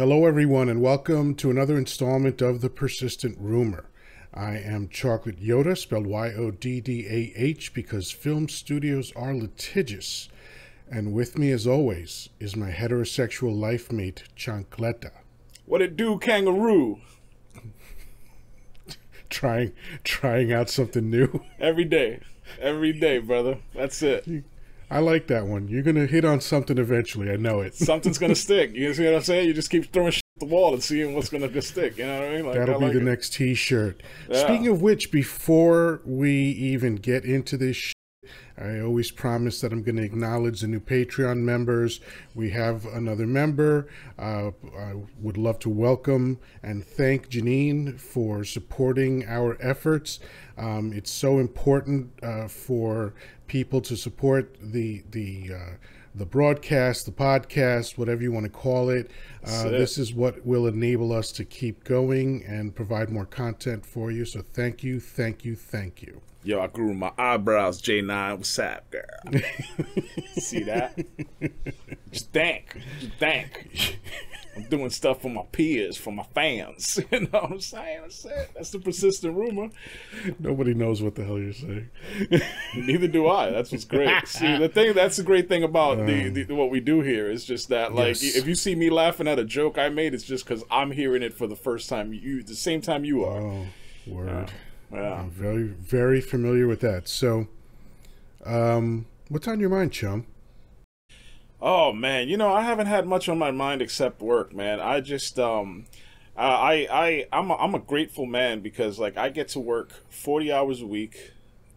Hello, everyone, and welcome to another installment of The Persistent Rumor. I am Chocolate Yoddah, spelled Y O D D A H, because film studios are litigious. And with me, as always, is my heterosexual life mate, Chancleta. What it do, kangaroo? Trying, trying out something new. Every day. Every day, brother. That's it. I like that one. You're gonna hit on something eventually. I know it. Something's gonna stick. You see what I'm saying? You just keep throwing shit at the wall and seeing what's gonna stick. You know what I mean? Like, That'll I be like the it. next T-shirt. Yeah. Speaking of which, before we even get into this, sh- I always promise that I'm going to acknowledge the new Patreon members. We have another member. Uh, I would love to welcome and thank Janine for supporting our efforts. Um, it's so important uh, for people to support the the uh, the broadcast, the podcast, whatever you want to call it. Uh, it. this is what will enable us to keep going and provide more content for you. So thank you, thank you, thank you. Yo, I grew my eyebrows, J9. What's up, girl? see that? Just thank. Just thank. I'm doing stuff for my peers, for my fans. You know what I'm saying? That's it. That's the persistent rumor. Nobody knows what the hell you're saying. Neither do I. That's what's great. See, the thing that's the great thing about the, uh. the what we do here is just that, like, Yes. if you see me laughing at a joke I made, it's just because I'm hearing it for the first time. You, the same time you are. Oh, word. Uh, Yeah. I'm very, very familiar with that. So, um, what's on your mind, chum? Oh man, you know I haven't had much on my mind except work, man. I just um, I I I'm a, I'm a grateful man because like I get to work forty hours a week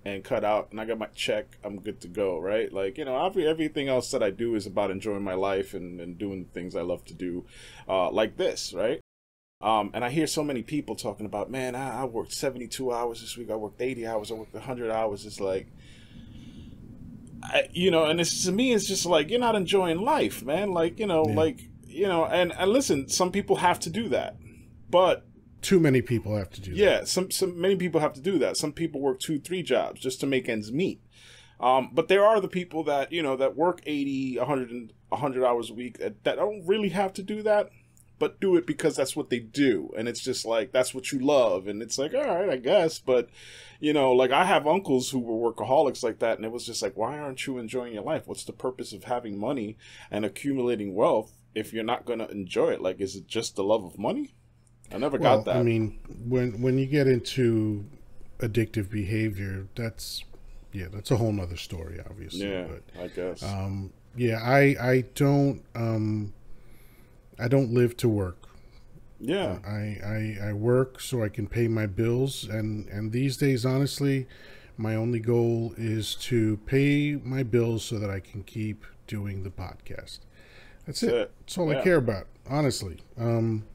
and cut out, and I got my check. I'm good to go, right? Like you know, every everything else that I do is about enjoying my life and and doing the things I love to do, uh, like this, right? Um, and I hear so many people talking about, man, I, I worked 72 hours this week. I worked 80 hours. I worked 100 hours. It's like, I, you know, and it's to me, it's just like you're not enjoying life, man. Like you know, Yeah. like you know, and and listen, some people have to do that, but Too many people have to do that. yeah, some some many people have to do that. Some people work two, three jobs just to make ends meet. Um, but there are the people that you know that work 80, 100, and 100 hours a week that, that don't really have to do that, but do it because that's what they do, and it's just like that's what you love, and it's like all right, I guess. But you know, like I have uncles who were workaholics like that, and it was just like, why aren't you enjoying your life? What's the purpose of having money and accumulating wealth if you're not going to enjoy it? Like, is it just the love of money? I never Well, got that. I mean, when when you get into addictive behavior, that's yeah, that's a whole nother story, obviously. yeah, But I guess. um, yeah, I I don't um, I don't live to work. yeah. I, I I work so I can pay my bills, and and these days, honestly, my only goal is to pay my bills so that I can keep doing the podcast. That's it. That's it. That's all I care about, honestly. Um,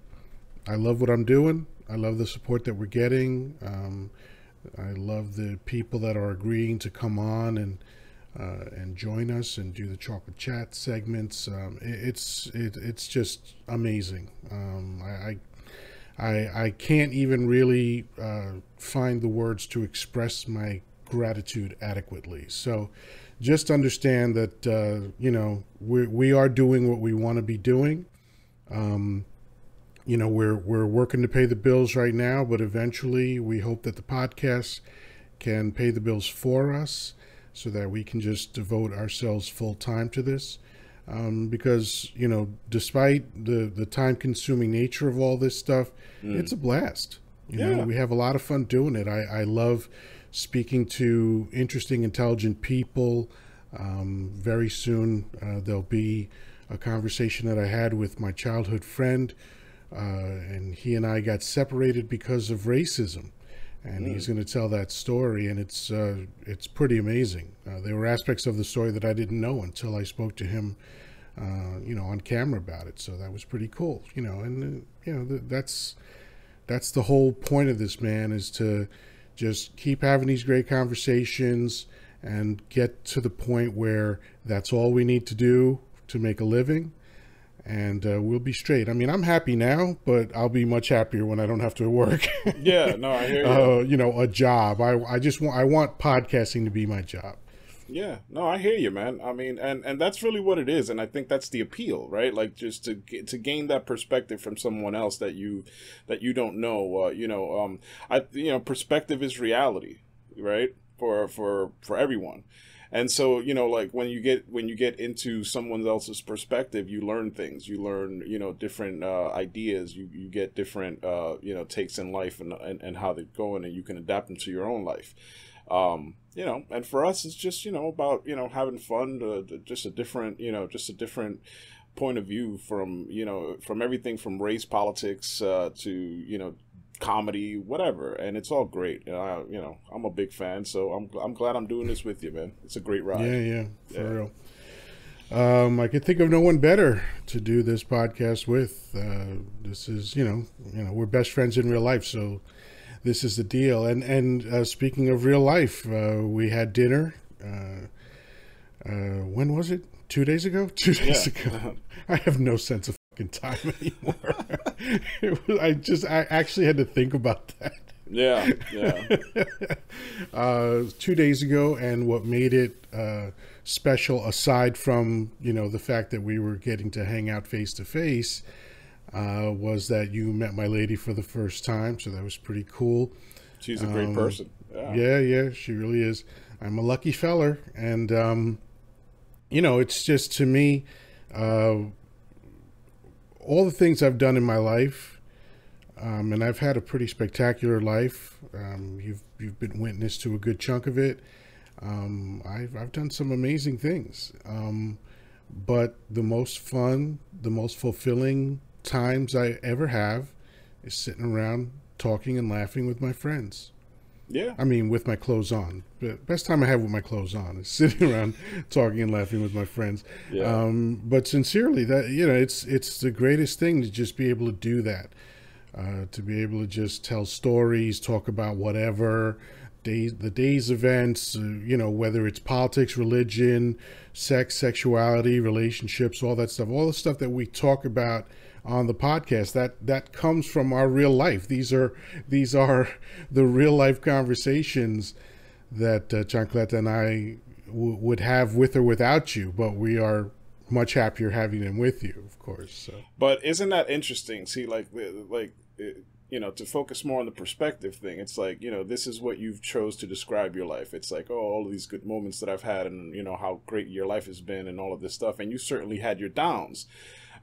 I love what I'm doing. I love the support that we're getting. Um, I love the people that are agreeing to come on and uh, and join us and do the chocolate chat segments. Um, it, it's it, it's just amazing. Um, I, I I can't even really uh, find the words to express my gratitude adequately. So just understand that uh, you know we we are doing what we want to be doing. Um, you know we're we're working to pay the bills right now, but eventually we hope that the podcast can pay the bills for us, so that we can just devote ourselves full time to this. Um, because you know, despite the the time consuming nature of all this stuff, it's a blast. You know, we have a lot of fun doing it. I, I love speaking to interesting, intelligent people. Um, very soon uh, there'll be a conversation that I had with my childhood friend, uh, and he and I got separated because of racism. And he's going to tell that story, and it's uh, it's pretty amazing. Uh, there were aspects of the story that I didn't know until I spoke to him, uh, you know, on camera about it. So that was pretty cool, you know. And uh, you know, th- that's that's the whole point of this man is to just keep having these great conversations and get to the point where that's all we need to do to make a living and uh, we'll be straight i mean i'm happy now but i'll be much happier when i don't have to work Yeah, no, I hear you. uh, you know a job i, I just want i want podcasting to be my job Yeah, no, I hear you, man. I mean, and and that's really what it is, and I think that's the appeal, right? Like just to to gain that perspective from someone else that you that you don't know. Uh, you know, um, I you know, perspective is reality, right? For for for everyone. And so, you know, like when you get when you get into someone else's perspective, you learn things. You learn, you know, different uh, ideas. You you get different, uh, you know, takes in life and, and and how they're going, and you can adapt them to your own life. Um, you know, and for us, it's just you know about you know having fun, to, to just a different, you know, just a different point of view from you know from everything from race politics uh, to you know comedy, whatever, and it's all great. And I, you know, I'm a big fan, so I'm I'm glad I'm doing this with you, man. It's a great ride. Yeah, yeah, for yeah. real. Um, I could think of no one better to do this podcast with. Uh, this is, you know, you know, we're best friends in real life, so this is the deal. And and uh, speaking of real life, uh, we had dinner. Uh, uh, when was it? Two days ago. Two days yeah. ago. I have no sense of fucking time anymore. was, I just I actually had to think about that. Yeah, yeah. uh, two days ago, and what made it uh, special, aside from you know the fact that we were getting to hang out face to face, was that you met my lady for the first time. So that was pretty cool. She's a great um, person. Yeah. yeah, yeah, she really is. I'm a lucky feller, and um, you know, it's just to me. Uh, all the things I've done in my life, um, and I've had a pretty spectacular life. Um, you've you've been witness to a good chunk of it. Um, I've I've done some amazing things, um, but the most fun, the most fulfilling times I ever have is sitting around talking and laughing with my friends. Yeah. I mean, with my clothes on. But best time I have with my clothes on is sitting around talking and laughing with my friends. Yeah. Um, but sincerely, that you know, it's it's the greatest thing to just be able to do that. Uh, to be able to just tell stories, talk about whatever, days, the day's events, uh, you know, whether it's politics, religion, sex, sexuality, relationships, all that stuff, all the stuff that we talk about on the podcast that that comes from our real life these are these are the real life conversations that uh, Chancleta and I would have with or without you but we are much happier having them with you of course so. but isn't that interesting see like like you know to focus more on the perspective thing it's like you know this is what you've chose to describe your life it's like oh all of these good moments that i've had and you know how great your life has been and all of this stuff and you certainly had your downs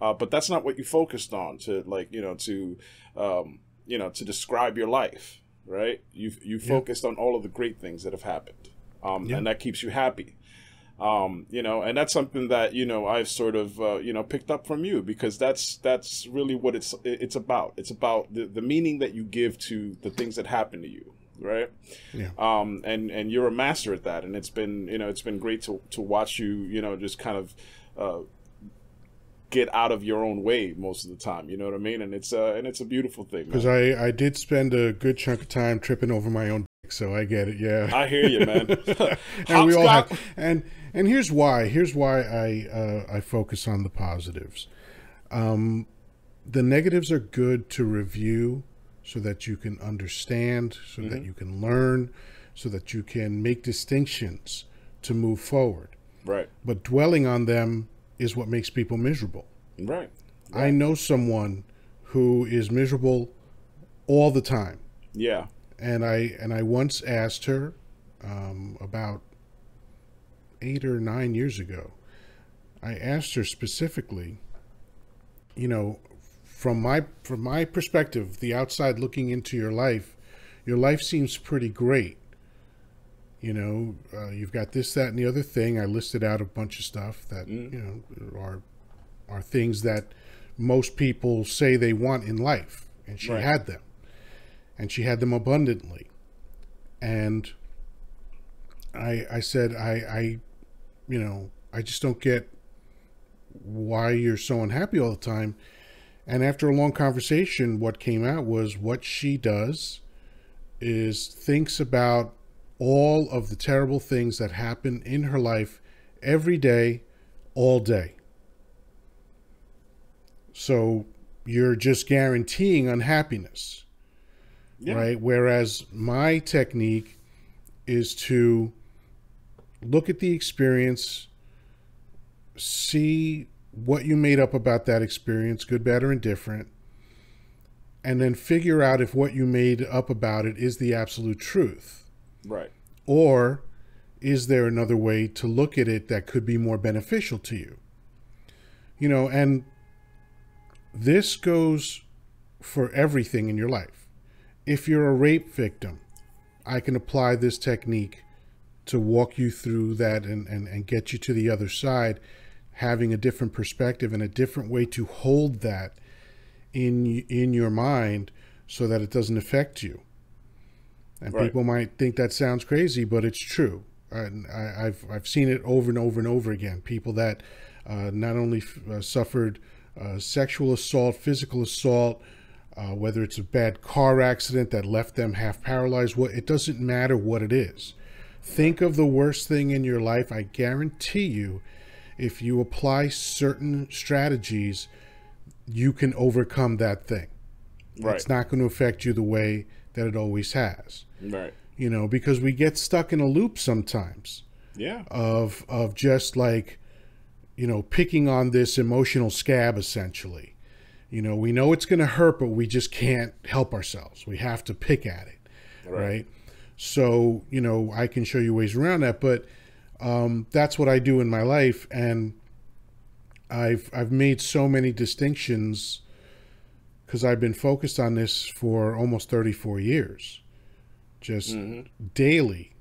uh, but that's not what you focused on to like you know to um, you know to describe your life, right? You you focused yeah. on all of the great things that have happened, um, yeah. and that keeps you happy. Um, you know, and that's something that you know I've sort of uh, you know picked up from you because that's that's really what it's it's about. It's about the, the meaning that you give to the things that happen to you, right? Yeah. Um, and and you're a master at that, and it's been you know it's been great to to watch you you know just kind of uh, get out of your own way most of the time. You know what I mean? And it's uh, and it's a beautiful thing. Because I I did spend a good chunk of time tripping over my own dick, so I get it. Yeah, I hear you, man. and we all have, and and here's why. Here's why I uh, I focus on the positives. Um, the negatives are good to review so that you can understand, so mm-hmm. that you can learn, so that you can make distinctions to move forward. Right. But dwelling on them is what makes people miserable. Right. right. I know someone who is miserable all the time. Yeah. And I and I once asked her um, about eight or nine years ago. I asked her specifically, you know, from my from my perspective, the outside looking into your life, your life seems pretty great you know, uh, you've got this, that, and the other thing. I listed out a bunch of stuff that mm. you know are are things that most people say they want in life, and she right. had them, and she had them abundantly. And I I said I I you know I just don't get why you're so unhappy all the time. And after a long conversation, what came out was what she does is thinks about all of the terrible things that happen in her life every day, all day. So you're just guaranteeing unhappiness, yeah. right? Whereas my technique is to look at the experience, see what you made up about that experience, good, bad, or indifferent, and then figure out if what you made up about it is the absolute truth. Right. Or is there another way to look at it that could be more beneficial to you? You know, and this goes for everything in your life. If you're a rape victim, I can apply this technique to walk you through that and, and, and get you to the other side, having a different perspective and a different way to hold that in in your mind so that it doesn't affect you. And right. people might think that sounds crazy, but it's true. I, have I've seen it over and over and over again. People that uh, not only f- uh, suffered uh, sexual assault, physical assault, uh, whether it's a bad car accident that left them half paralyzed, what it doesn't matter what it is. Think of the worst thing in your life. I guarantee you, if you apply certain strategies, you can overcome that thing. Right. It's not going to affect you the way that it always has. Right. You know, because we get stuck in a loop sometimes. Yeah. Of of just like, you know, picking on this emotional scab essentially. You know, we know it's going to hurt, but we just can't help ourselves. We have to pick at it, right? right? So, you know, I can show you ways around that, but um, that's what I do in my life, and I've I've made so many distinctions because I've been focused on this for almost 34 years, just mm-hmm. daily,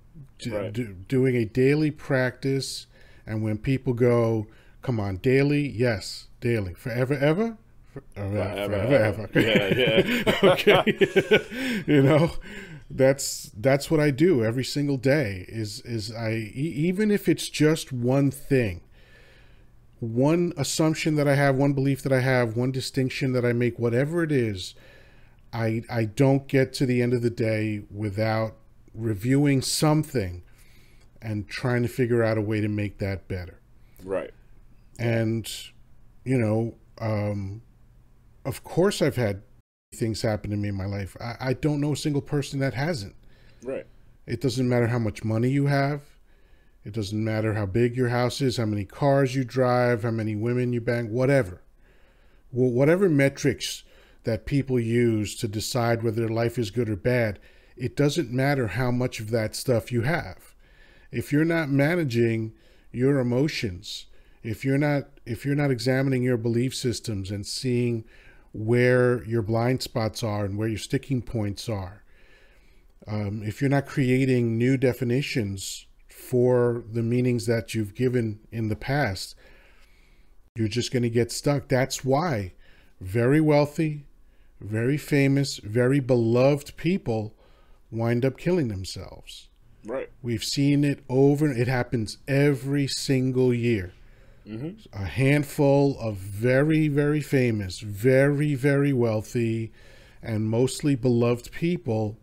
right. do, doing a daily practice. And when people go, "Come on, daily," yes, daily, forever, ever. Forever, forever, ever. ever. Yeah, yeah. okay. you know, that's that's what I do every single day. Is is I even if it's just one thing, one assumption that I have, one belief that I have, one distinction that I make, whatever it is, I I don't get to the end of the day without reviewing something and trying to figure out a way to make that better. Right. And you know, um, of course I've had things happen to me in my life. I, I don't know a single person that hasn't. Right. It doesn't matter how much money you have. It doesn't matter how big your house is, how many cars you drive, how many women you bang, whatever. Well, whatever metrics that people use to decide whether life is good or bad, it doesn't matter how much of that stuff you have. If you're not managing your emotions, if you're not if you're not examining your belief systems and seeing where your blind spots are and where your sticking points are, um, if you're not creating new definitions for the meanings that you've given in the past, you're just going to get stuck. That's why very wealthy, very famous, very beloved people wind up killing themselves. Right. We've seen it over. It happens every single year. Mm-hmm. A handful of very, very famous, very, very wealthy, and mostly beloved people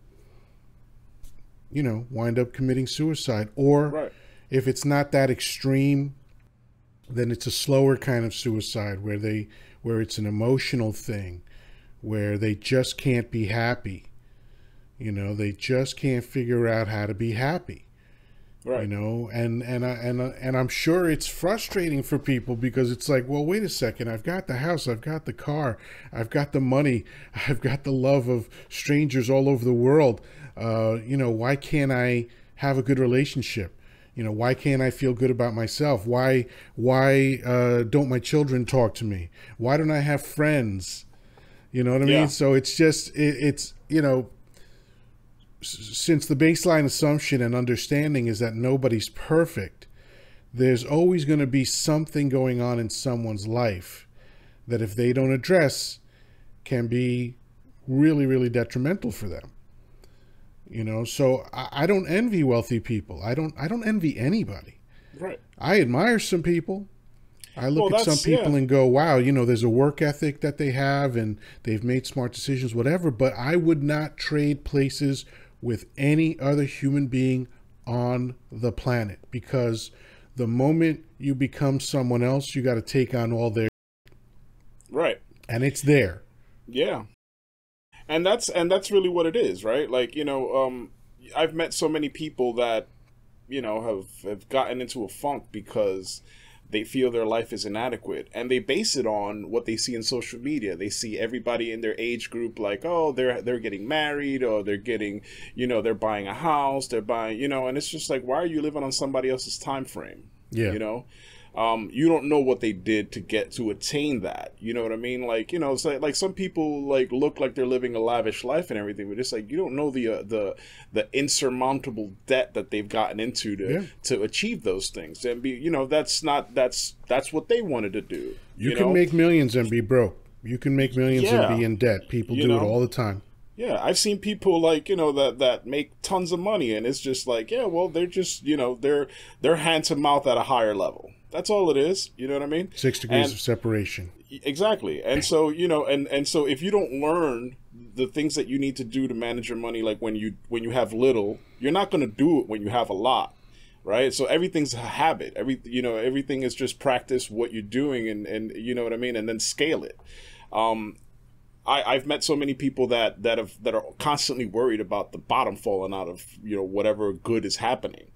you know, wind up committing suicide. Or right. if it's not that extreme, then it's a slower kind of suicide where they where it's an emotional thing, where they just can't be happy. You know, they just can't figure out how to be happy. Right. You know, and and I, and and I'm sure it's frustrating for people because it's like, well, wait a second, I've got the house, I've got the car, I've got the money, I've got the love of strangers all over the world. Uh, you know, why can't I have a good relationship? You know, why can't I feel good about myself? Why why uh, don't my children talk to me? Why don't I have friends? You know what I yeah. mean? So it's just it, it's you know since the baseline assumption and understanding is that nobody's perfect, there's always going to be something going on in someone's life that if they don't address can be really really detrimental for them. You know so I, I, don't envy wealthy people. I don't i don't envy anybody. Right. I admire some people. I look well, at some people yeah. and go wow you know there's a work ethic that they have and they've made smart decisions whatever but i would not trade places with any other human being on the planet because the moment you become someone else you got to take on all their right. and it's there. Yeah. And that's and that's really what it is, right? Like you know, um, I've met so many people that you know, have, have gotten into a funk because they feel their life is inadequate and they base it on what they see in social media. They see everybody in their age group like oh they're they're getting married or they're getting you know they're buying a house they're buying you know and it's just like why are you living on somebody else's time frame? Yeah. you know um, you don't know what they did to get to attain that. You know what I mean? Like, you know, it's like, like some people like look like they're living a lavish life and everything, but it's like you don't know the uh, the the insurmountable debt that they've gotten into to Yeah. to achieve those things. And be, you know, that's not that's that's what they wanted to do. You, can know? make millions and be broke. You can make millions Yeah. and be in debt. People You do it all the time. Yeah, I've seen people like you know that that make tons of money, and it's just like, yeah, well, they're just you know they're they're hand to mouth at a higher level. That's all it is. You know what I mean? Six degrees And- of separation. Exactly. And so, you know, and and so if you don't learn the things that you need to do to manage your money like when you when you have little, you're not going to do it when you have a lot. Right? So everything's a habit. Every you know, everything is just practice what you're doing and and you know what I mean and then scale it. Um I, I've met so many people that that have that are constantly worried about the bottom falling out of you know whatever good is happening.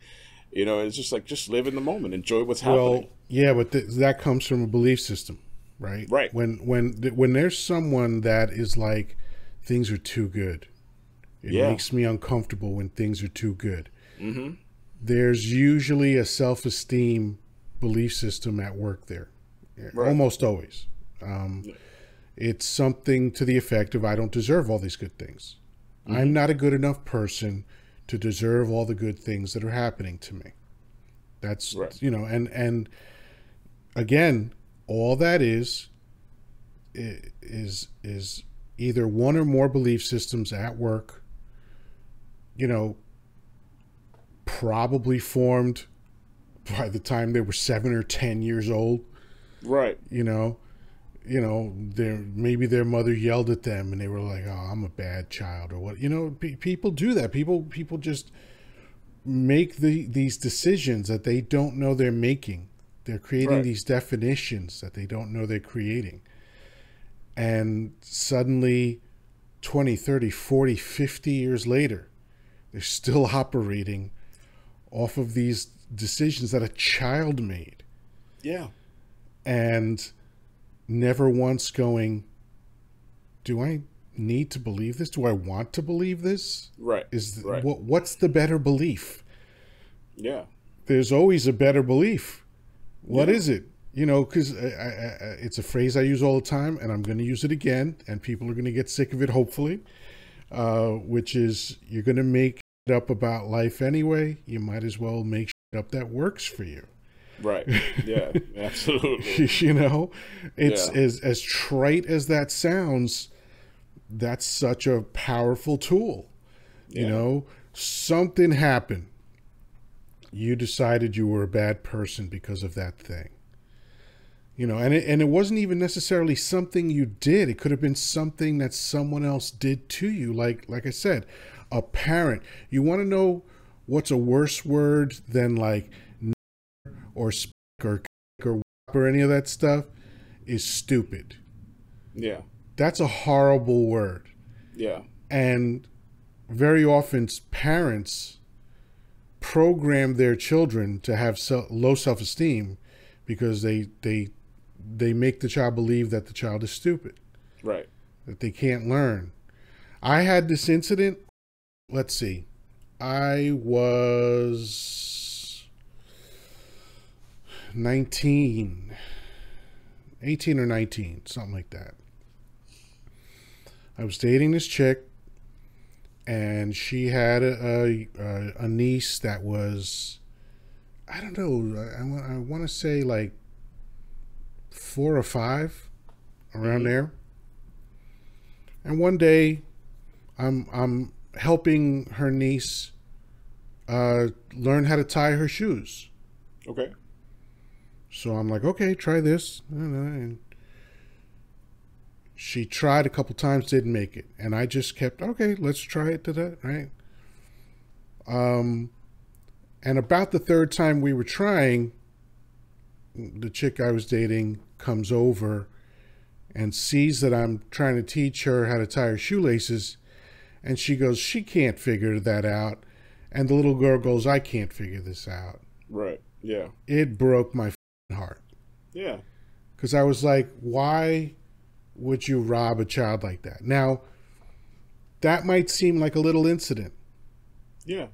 You know, it's just like just live in the moment, enjoy what's happening. Well, yeah, but th- that comes from a belief system, right? Right. When when when there's someone that is like, things are too good. It Yeah. makes me uncomfortable when things are too good. Mm-hmm. There's usually a self-esteem belief system at work there, Right. almost always. Um, It's something to the effect of, "I don't deserve all these good things. Mm-hmm. I'm not a good enough person to deserve all the good things that are happening to me." That's Right. you know, and and again, all that is is is either one or more belief systems at work. You know, probably formed by the time they were seven or ten years old. right. You know, you know, their maybe their mother yelled at them and they were like, "Oh, I'm a bad child," or what. You know, pe- people do that. People people just make the these decisions that they don't know they're making. They're creating Right. these definitions that they don't know they're creating. And suddenly 20, 30, 40, 50 years later, they're still operating off of these decisions that a child made Yeah. and never once going, Do I need to believe this? Do I want to believe this? Right. Is right. what what's the better belief? yeah. There's always a better belief. What Yeah. is it? You know, because it's a phrase I use all the time, and I'm going to use it again, and people are going to get sick of it, hopefully. Uh, which is, you're going to make it up about life anyway. You might as well make up that works for you. Right. Yeah. absolutely. you know it's Yeah. as as trite as that sounds that's such a powerful tool you know something happened you decided you were a bad person because of that thing you know and it, and it wasn't even necessarily something you did it could have been something that someone else did to you like like i said a parent you want to know what's a worse word than like or sp- or or or any of that stuff is stupid. Yeah. That's a horrible word. Yeah. And very often parents program their children to have low self-esteem because they they they make the child believe that the child is stupid, Right. that they can't learn. I had this incident, let's see. I was 19 18 or 19 something like that. I was dating this chick and she had a, a, a niece that was i don't know i, I, want to say like four or five around there. And one day i'm i'm helping her niece uh, learn how to tie her shoes. Okay. So I'm like, okay, try this. And she tried a couple times, didn't make it. And I just kept, okay, let's try it to that, right? Um, and about the third time we were trying, the chick I was dating comes over and sees that I'm trying to teach her how to tie her shoelaces. And she goes, she can't figure that out. and the little girl goes, "I can't figure this out." Right. Yeah. It broke my heart. Yeah. Because I was like, why would you rob a child like that? Now, that might seem like a little incident. Yeah.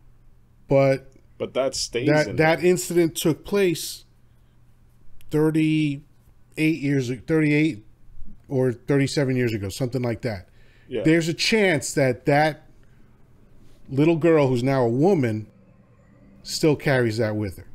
But but that stays that in that incident took place 38 years 38 or 37 years ago, something like that. Yeah. There's a chance that that little girl who's now a woman still carries that with her.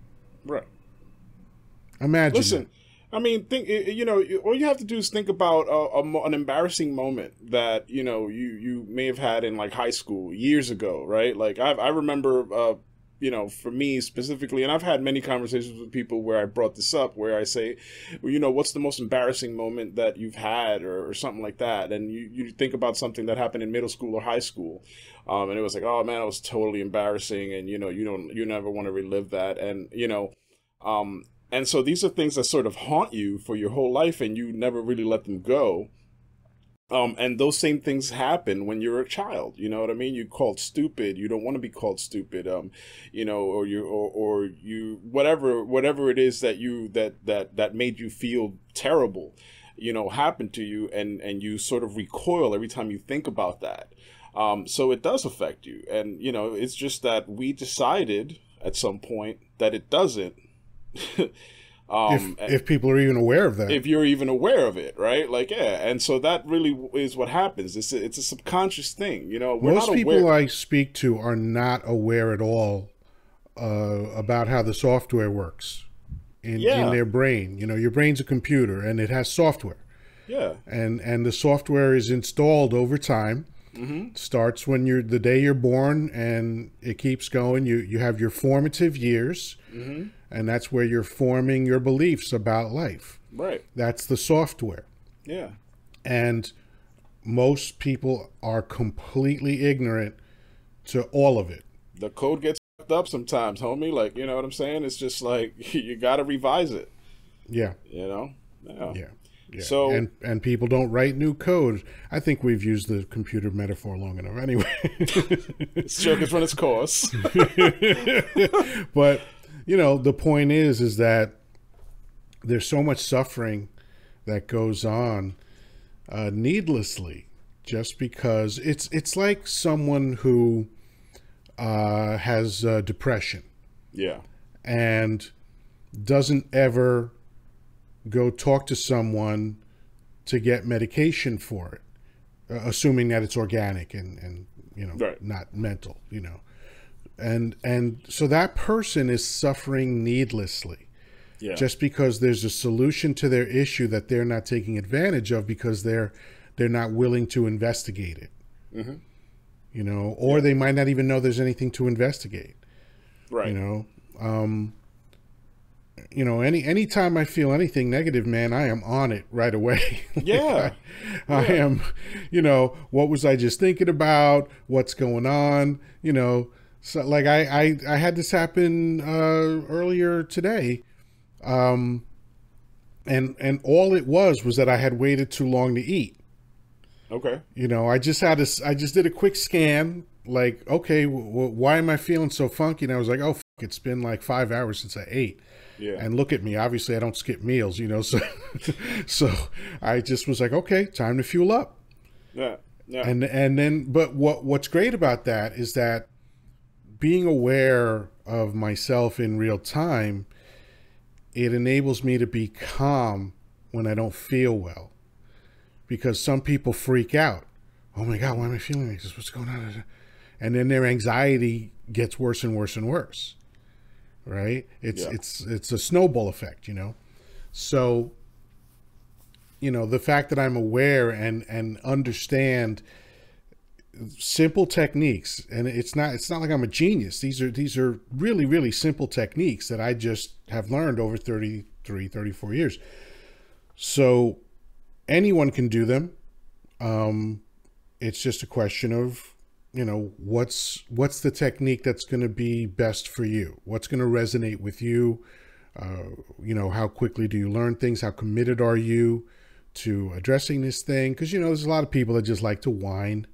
Imagine. Listen. I mean, think you know, all you have to do is think about a, a, an embarrassing moment that you know you you may have had in like high school years ago, right? Like I I remember, uh, you know, for me specifically, and I've had many conversations with people where I brought this up, where I say, well, you know, what's the most embarrassing moment that you've had, or, or something like that, and you you think about something that happened in middle school or high school, um, and it was like, oh man, it was totally embarrassing, and you know, you don't you never want to relive that, and you know. Um, and so these are things that sort of haunt you for your whole life and you never really let them go. Um, and those same things happen when you're a child. You know what I mean? You're called stupid. You don't want to be called stupid. Um, you know, or you or, or you whatever whatever it is that you that that that made you feel terrible, you know, happened to you, and and you sort of recoil every time you think about that. Um, so it does affect you, and you know, it's just that we decided at some point that it doesn't um, if, if people are even aware of that, if you're even aware of it, right? Like, yeah, and so that really is what happens. It's a, it's a subconscious thing, you know. Most people I speak to are not aware at all uh, about how the software works in, yeah. in their brain. You know, your brain's a computer and it has software. Yeah, and and the software is installed over time. Mm-hmm. Starts when you're the day you're born, and it keeps going. You you have your formative years. Mm-hmm and that's where you're forming your beliefs about life. Right. That's the software. Yeah. And most people are completely ignorant to all of it. The code gets fucked up sometimes, homie. Like, you know what I'm saying? It's just like you got to revise it. Yeah. You know? Yeah. yeah. Yeah. So and and people don't write new code. I think we've used the computer metaphor long enough. Anyway, it's joke is run its course. but you know, the point is, is that there's so much suffering that goes on uh, needlessly, just because it's it's like someone who uh, has uh, depression, yeah, and doesn't ever go talk to someone to get medication for it, uh, assuming that it's organic and and you know right. not mental, you know and and so that person is suffering needlessly yeah. just because there's a solution to their issue that they're not taking advantage of because they're they're not willing to investigate it mm-hmm. you know or yeah. they might not even know there's anything to investigate right you know um you know any anytime i feel anything negative man i am on it right away yeah. I, I am you know what was i just thinking about what's going on you know so like I I, I had this happen uh, earlier today, um, and and all it was was that I had waited too long to eat. Okay. You know, I just had a I just did a quick scan. Like, okay, w- why am I feeling so funky? And I was like, oh, it's been like five hours since I ate. Yeah. And look at me. Obviously, I don't skip meals. You know, so so I just was like, okay, time to fuel up. Yeah. Yeah. And and then, but what what's great about that is that being aware of myself in real time, it enables me to be calm when I don't feel well. Because some people freak out. Oh my God, why am I feeling like this? What's going on? And then their anxiety gets worse and worse and worse. Right? It's yeah. it's it's a snowball effect, you know. So, you know, the fact that I'm aware and and understand simple techniques and it's not it's not like i'm a genius these are these are really really simple techniques that i just have learned over 33 34 years so anyone can do them um it's just a question of you know what's what's the technique that's going to be best for you? What's going to resonate with you? Uh, you know how quickly do you learn things? How committed are you to addressing this thing? Because you know there's a lot of people that just like to whine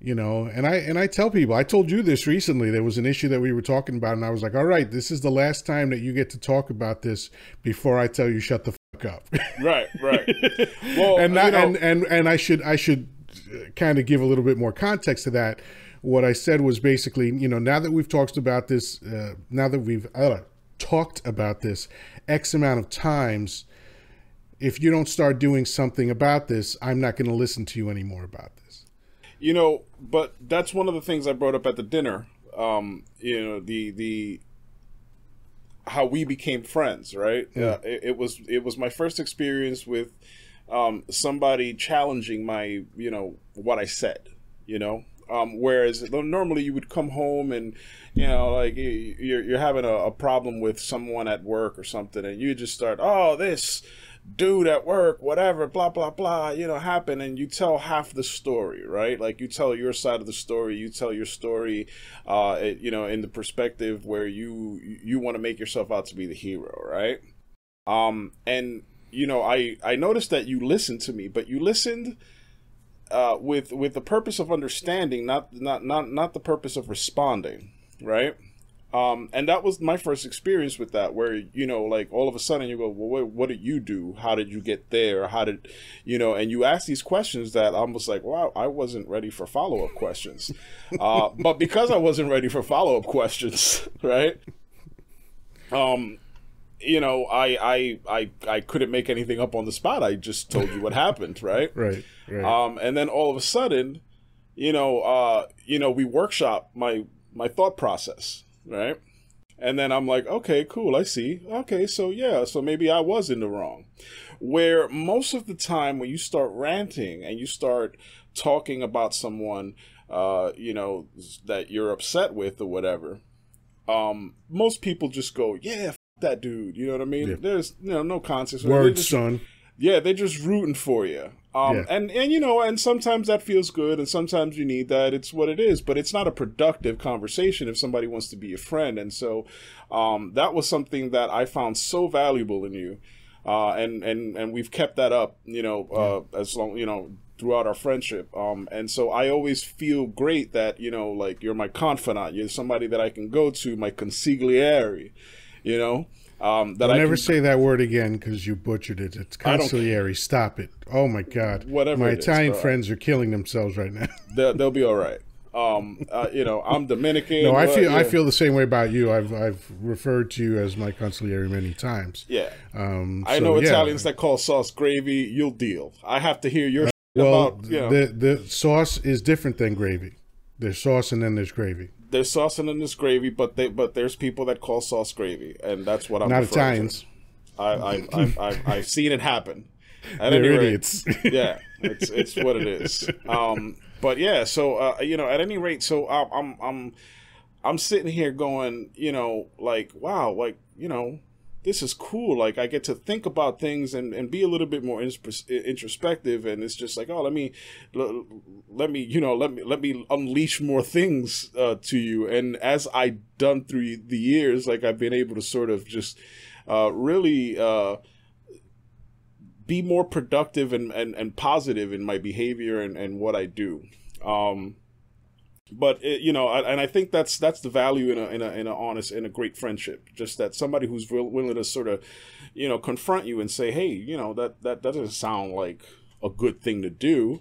you know? And i and i tell people i told you this recently there was an issue that we were talking about and i was like all right this is the last time that you get to talk about this before i tell you shut the fuck up. Right right. Well and not, you know, and and and i should i should kind of give a little bit more context to that what i said was basically you know now that we've talked about this uh, now that we've uh, talked about this x amount of times if you don't start doing something about this i'm not going to listen to you anymore about this you know but that's one of the things i brought up at the dinner um you know the the how we became friends right Yeah. uh, it, it was it was my first experience with um somebody challenging my you know what i said you know um, whereas normally you would come home and you know like you- you're, you're having a, a problem with someone at work or something and you just start oh this dude at work whatever blah blah blah you know happen. and you tell half the story right like you tell your side of the story you tell your story uh it- you know in the perspective where you you want to make yourself out to be the hero right um and you know i i noticed that you listened to me but you listened uh, with with the purpose of understanding, not not not not the purpose of responding, right? Um, and that was my first experience with that, where you know, like all of a sudden you go, well, what, what did you do? How did you get there? How did you know? And you ask these questions that I'm just like, wow, I wasn't ready for follow up questions, uh, but because I wasn't ready for follow up questions, right? Um, you know, I, I I I couldn't make anything up on the spot. I just told you what happened, right? right right Um, and then all of a sudden, you know, uh, you know, we workshop my my thought process, right? And then I'm like, okay, cool, I see. Okay, so yeah, so maybe I was in the wrong. Where most of the time when you start ranting and you start talking about someone, uh, you know, that you're upset with or whatever, um, most people just go, yeah, that dude. You know what I mean? Yeah. There's you know no context. They words just- son yeah, they're just rooting for you. Um, Yeah. and and you know, and sometimes that feels good, and sometimes you need that. It's what it is, but it's not a productive conversation if somebody wants to be a friend. And so, um, that was something that I found so valuable in you, uh, and and and we've kept that up, you know, uh, as long you know throughout our friendship. Um, and so I always feel great that you know, like you're my confidant, you're somebody that I can go to, my consigliere, you know. Um, that Don't I never can, say that word again because you butchered it. It's consigliere. Stop it. Oh my God. Whatever My it is, Italian bro. friends are killing themselves right now. they'll, they'll be all right. Um, uh, you know, I'm Dominican. no, I but, feel I feel the same way about you. I've I've referred to you as my consigliere many times. Yeah, Um, I so, know yeah. Italians that call sauce gravy. You'll deal. I have to hear your shit Well, about you know. the the sauce is different than gravy. There's sauce and then there's gravy. There's sauce in this gravy, but they but there's people that call sauce gravy, and that's what I'm Not referring to. I, I, I, I've, I've seen it happen. At They're any rate, idiots. yeah, it's it's what it is. Um, but yeah, so uh, you know, at any rate, so I'm I'm I'm I'm sitting here going, you know, like wow, like you know, this is cool. Like I get to think about things and, and be a little bit more introspective, and it's just like, oh, let me let me you know let me let me unleash more things uh, to you. And as I done through the years, like I've been able to sort of just uh, really. Uh, be more productive and, and, and positive in my behavior and, and what I do. Um, but it, you know, I, and I think that's that's the value in a in a in a honest in a great friendship. Just that somebody who's real, willing to sort of, you know, confront you and say, hey, you know, that that, that doesn't sound like a good thing to do.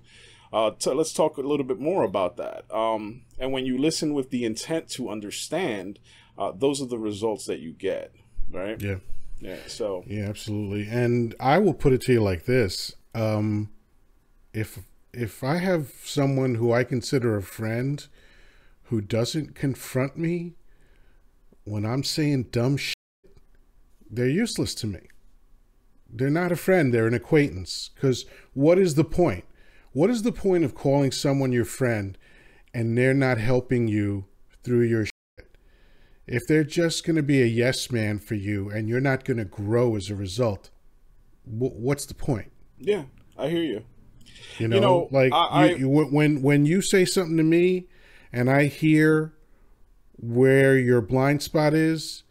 Uh, t- let's talk a little bit more about that. Um, and when you listen with the intent to understand, uh, those are the results that you get, right? Yeah. Yeah. So Yeah, absolutely. And I will put it to you like this: um, if if I have someone who I consider a friend who doesn't confront me when I'm saying dumb shit, they're useless to me. They're not a friend; they're an acquaintance. Because what is the point? What is the point of calling someone your friend and they're not helping you through your shit? if they're just going to be a yes man for you and you're not going to grow as a result, wh- what's the point? yeah, I hear you. You know, know, like I- you, you, when when you say something to me, and I hear where your blind spot is,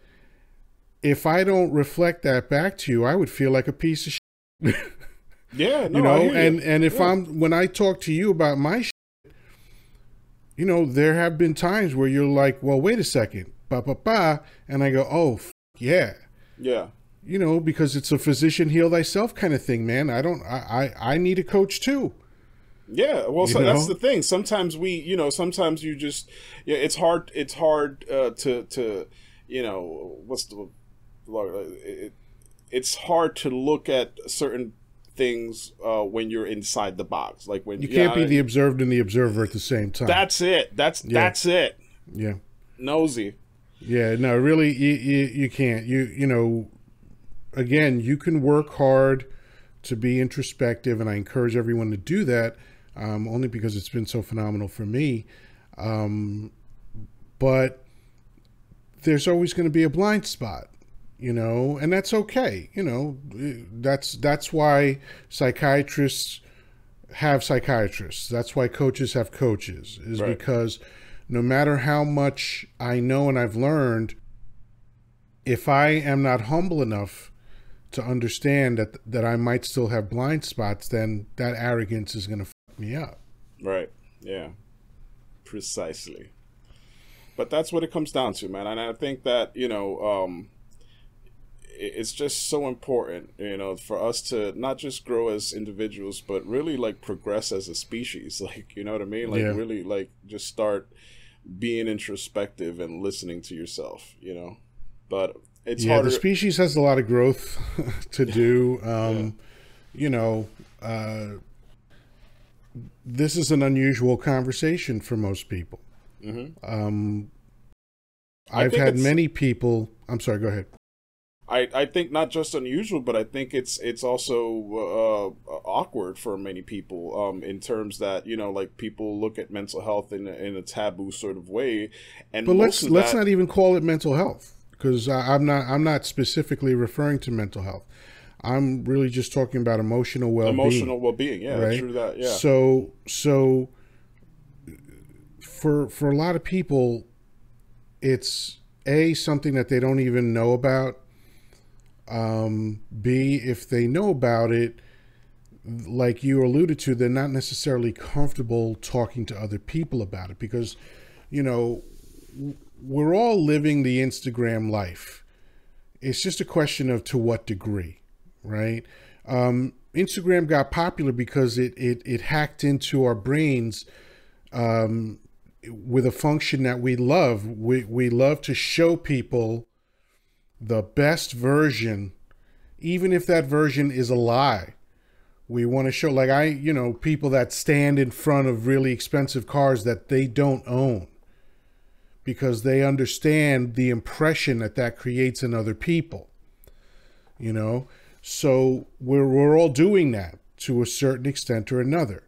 if I don't reflect that back to you, I would feel like a piece of shit. Yeah, no, you I know, and and if Yeah. I'm when I talk to you about my shit, you know, there have been times where you're like, well, wait a second, ba ba ba, and I go, oh, f- yeah, Yeah. you know, because it's a physician heal thyself kind of thing, man. I don't, I, I, I need a coach too. Yeah, well, so that's the thing. Sometimes we, you know, sometimes you just, yeah, it's hard. It's hard uh, to, to, you know, what's the, it, it's hard to look at certain things uh, when you're inside the box. Like when You yeah, can't be the observed and the observer at the same time. That's it. That's that's it. yeah. Nosy. Yeah, no, really, you, you you can't. You you know, again, you can work hard to be introspective, and I encourage everyone to do that. Um, only because it's been so phenomenal for me. Um, but there's always going to be a blind spot, you know, and that's okay. You know, that's that's why psychiatrists have psychiatrists. That's why coaches have coaches. Is Right. because no matter how much I know and I've learned, if I am not humble enough to understand that that I might still have blind spots, then that arrogance is going to me up. Right. Yeah. Precisely. But that's what it comes down to, man. And I think that, you know, um, it's just so important, you know, for us to not just grow as individuals, but really like progress as a species. Like, you know what I mean? Like, Yeah. really, like, just start being introspective and listening to yourself, you know? But it's yeah, harder. the species has a lot of growth to do. Um, You know, uh, this is an unusual conversation for most people. Mhm. Um, I've had many people. I'm sorry. Go ahead. I, I think not just unusual, but I think it's it's also uh, awkward for many people um, in terms that you know like people look at mental health in a, in a taboo sort of way, and But let's let's that, not even call it mental health because I'm not I'm not specifically referring to mental health. I'm really just talking about emotional well-being. emotional well being. Yeah, right? true that. Yeah, So so for for a lot of people, it's a something that they don't even know about. Um, B if they know about it, like you alluded to, they're not necessarily comfortable talking to other people about it because, you know, we're all living the Instagram life. It's just a question of to what degree, right? Um, Instagram got popular because it, it, it hacked into our brains um, with a function that we love. We, we love to show people the best version, even if that version is a lie. We want to show, like I, you know, people that stand in front of really expensive cars that they don't own because they understand the impression that that creates in other people. You know, so we're we're all doing that to a certain extent or another.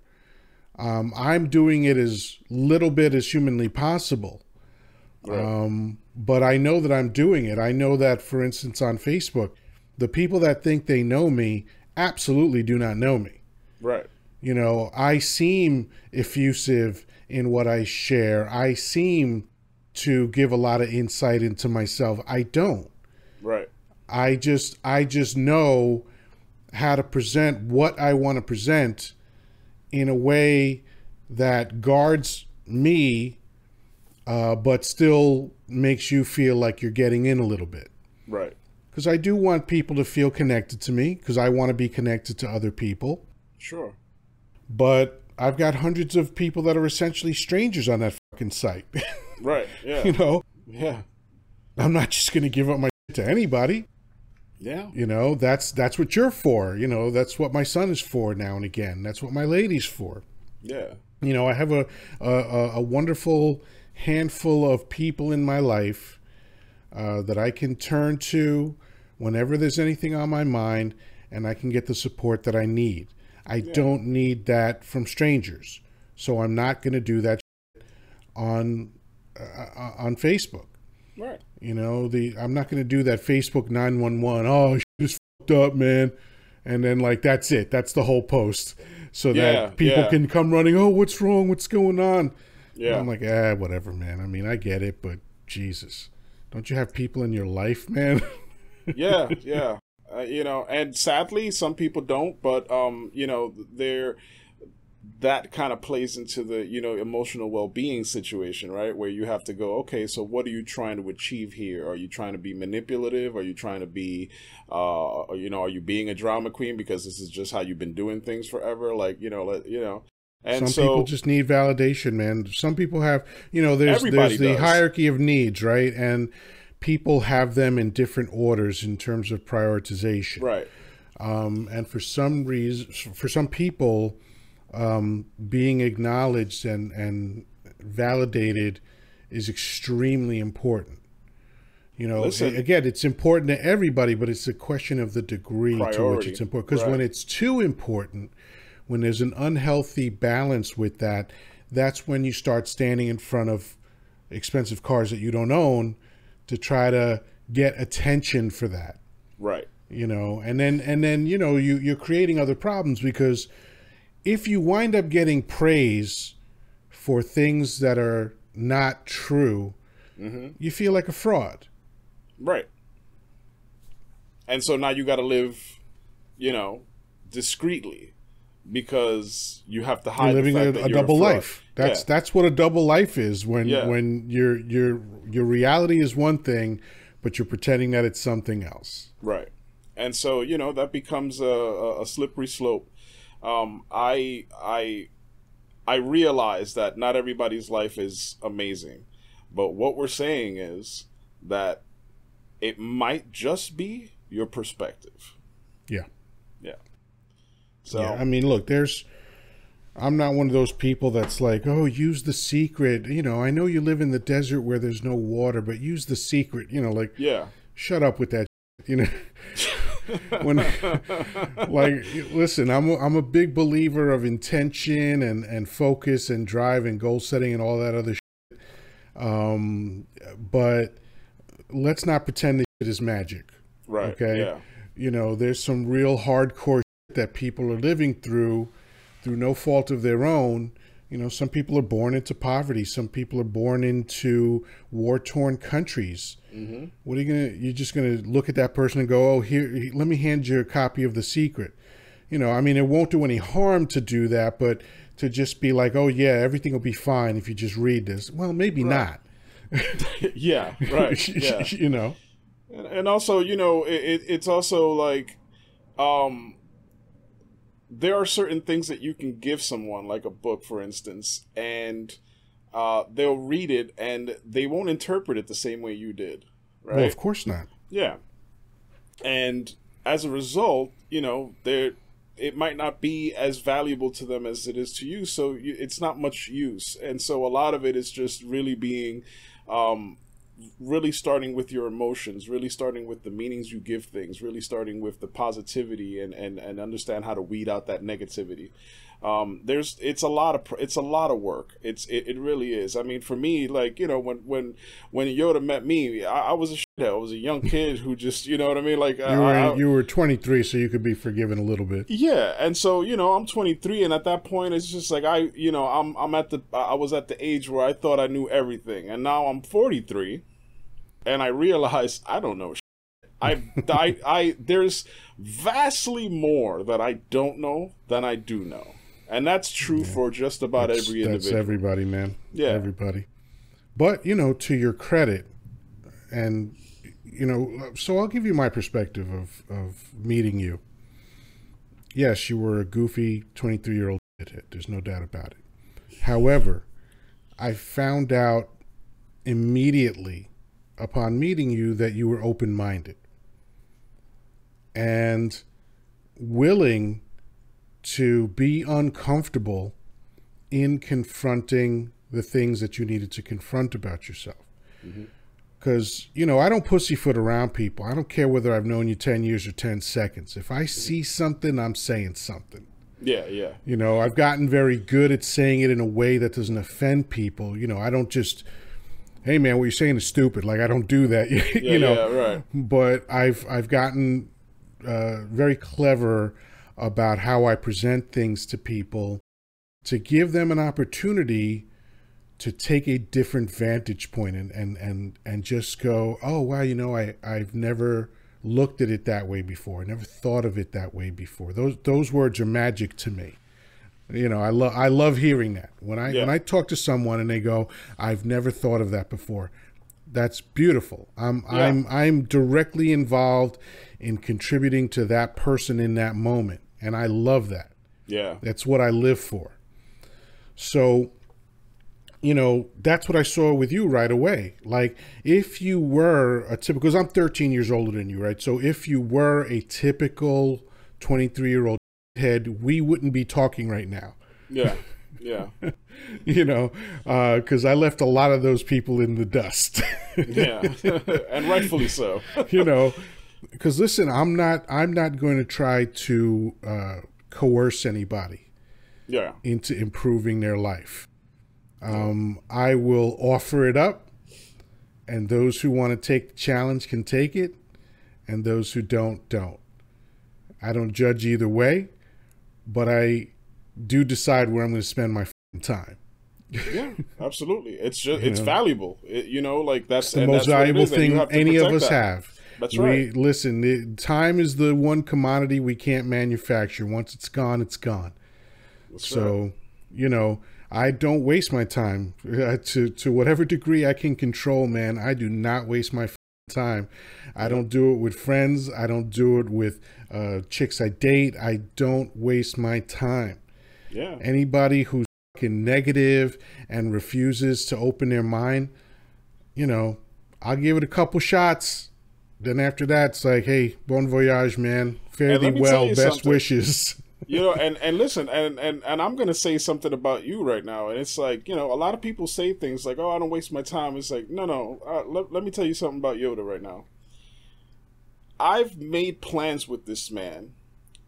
Um, I'm doing it as little bit as humanly possible, um, but I know that I'm doing it. I know that, for instance, on Facebook, the people that think they know me absolutely do not know me. right. You know, I seem effusive in what I share. I seem to give a lot of insight into myself. I don't. Right. I just I just know how to present what I want to present in a way that guards me uh, but still makes you feel like you're getting in a little bit. Right. Because I do want people to feel connected to me because I want to be connected to other people. Sure. But I've got hundreds of people that are essentially strangers on that fucking site. Right. Yeah. you know, yeah. I'm not just going to give up my shit to anybody. Yeah. You know, that's that's what you're for. You know, that's what my son is for now and again. That's what my lady's for. Yeah. You know, I have a a, a- wonderful handful of people in my life uh, that I can turn to whenever there's anything on my mind, and I can get the support that I need. I don't need that from strangers, so I'm not going to do that on uh, on Facebook. Right. You know, the I'm not going to do that Facebook 911. Oh, shit is fucked up, man. And then like that's it. That's the whole post. So Yeah, that people yeah. can come running, "Oh, what's wrong? What's going on?" Yeah. I'm like, "Ah, whatever, man. I mean, I get it, but Jesus. Don't you have people in your life, man?" yeah, yeah. Uh, you know, and sadly, some people don't. But um, you know, they're that kind of plays into the you know emotional well-being situation right where you have to go okay so what are you trying to achieve here are you trying to be manipulative are you trying to be uh you know are you being a drama queen because this is just how you've been doing things forever like you know let, you know and some so, people just need validation, man. Some people have, you know, there's there's the does. hierarchy of needs, right? And people have them in different orders in terms of prioritization. right Um, and for some reason, for some people, um, being acknowledged and and validated is extremely important. You know, Listen. again, it's important to everybody, but it's a question of the degree to which it's important. Because when it's too important, when there's an unhealthy balance with that, that's when you start standing in front of expensive cars that you don't own to try to get attention for that right you know and then and then you know you you're creating other problems because if you wind up getting praise for things that are not true mm-hmm. you feel like a fraud Right. And so now you got to live, you know, discreetly because you have to you're living the a, a double fraud. life that's Yeah. that's what a double life is when Yeah. when your your your reality is one thing but you're pretending that it's something else Right. And so, you know, that becomes a, a, a slippery slope. Um, I I I realize that not everybody's life is amazing. But what we're saying is that it might just be your perspective. yeah Yeah. So Yeah, I mean, look, there's. I'm not one of those people that's like, oh, use the secret. You know, I know you live in the desert where there's no water, but use the secret. You know, like, yeah. shut up with that. You know, when, like, listen, I'm a, I'm a big believer of intention and and focus and drive and goal setting and all that other. Shit. Um, but let's not pretend that it is magic. Right. Okay. Yeah. You know, there's some real hardcore shit that people are living through through no fault of their own. You know, some people are born into poverty. Some people are born into war-torn countries. Mm-hmm. What are you gonna? You're just gonna look at that person and go, "Oh, here, let me hand you a copy of The Secret." You know, I mean, it won't do any harm to do that, but to just be like, "Oh yeah, everything will be fine if you just read this." Well, maybe not. yeah. Right. Yeah. you know. And, and also, you know, it, it's also like, um, there are certain things that you can give someone, like a book, for instance, and uh, they'll read it and they won't interpret it the same way you did, right? Well, of course not. Yeah. And as a result, you know, there it might not be as valuable to them as it is to you, so you, it's not much use. And so a lot of it is just really being um really starting with your emotions, really starting with the meanings you give things, really starting with the positivity and and and understand how to weed out that negativity. Um, there's it's a lot of it's a lot of work. It's it, it really is. I mean, for me, like you know, when when when Yoddah met me, I, I was a shithead. I was a young kid who just you know what I mean. Like You were I- you were 23, so you could be forgiven a little bit. yeah, and so you know, I'm 23, and at that point, it's just like I, you know, I'm I'm at the I was at the age where I thought I knew everything, and now I'm 43, and I realize I don't know. I, I, I, there's vastly more that I don't know than I do know, and that's true for just about That's- every individual. That's everybody, man. Yeah. everybody. But you know, to your credit, and you know, so I'll give you my perspective of of meeting you. Yes, you were a goofy twenty three year old shithead. There's no doubt about it. However, I found out immediately upon meeting you that you were open minded and willing to be uncomfortable in confronting the things that you needed to confront about yourself. Because, you know, I don't pussyfoot around people. I don't care whether I've known you 10 years or 10 seconds. If I see something, I'm saying something. Yeah, yeah, You know, I've gotten very good at saying it in a way that doesn't offend people. You know, I don't just, hey man, what you're saying is stupid. Like I don't do that. you yeah, know, yeah, right. but I've I've gotten uh, very clever about how I present things to people to give them an opportunity to take a different vantage point and and and, and just go, oh wow, you know, I I've never looked at it that way before. I never thought of it that way before. Those those words are magic to me. You know, I love I love hearing that. When I Yeah. when I talk to someone and they go, "I've never thought of that before." That's beautiful. I'm Yeah. I'm I'm directly involved in contributing to that person in that moment, and I love that. Yeah. That's what I live for. So, you know, that's what I saw with you right away. Like, if you were a typical, because I'm 13 years older than you, right? So, if you were a typical 23 year old head, we wouldn't be talking right now, Yeah. Yeah. you know, uh, because I left a lot of those people in the dust, Yeah. and rightfully so. you know. Because listen, I'm not, I'm not going to try to uh, coerce anybody. Yeah. into improving their life. Um, I will offer it up, and those who want to take the challenge can take it, and those who don't, don't. I don't judge either way, but I do decide where I'm going to spend my time. Yeah, absolutely. It's just it's know. valuable. It, you know, like that's The most that's valuable thing any of us have. That's we, right. Listen, the, time is the one commodity we can't manufacture. Once it's gone, it's gone. That's So, right. you know, I don't waste my time uh, to to whatever degree I can control. Man, I do not waste my time. I don't do it with friends. I don't do it with uh, chicks I date. I don't waste my time. yeah, Anybody who's fucking negative and refuses to open their mind, you know, I'll give it a couple shots. Then after that, it's like, hey, bon voyage, man. Fare thee let me tell well. Best something. wishes. you know, and and listen, and and and I'm gonna say something about you right now, and it's like you know, a lot of people say things like, "Oh, I don't waste my time." It's like, no, no. Uh, let let me tell you something about Yoddah right now. I've made plans with this man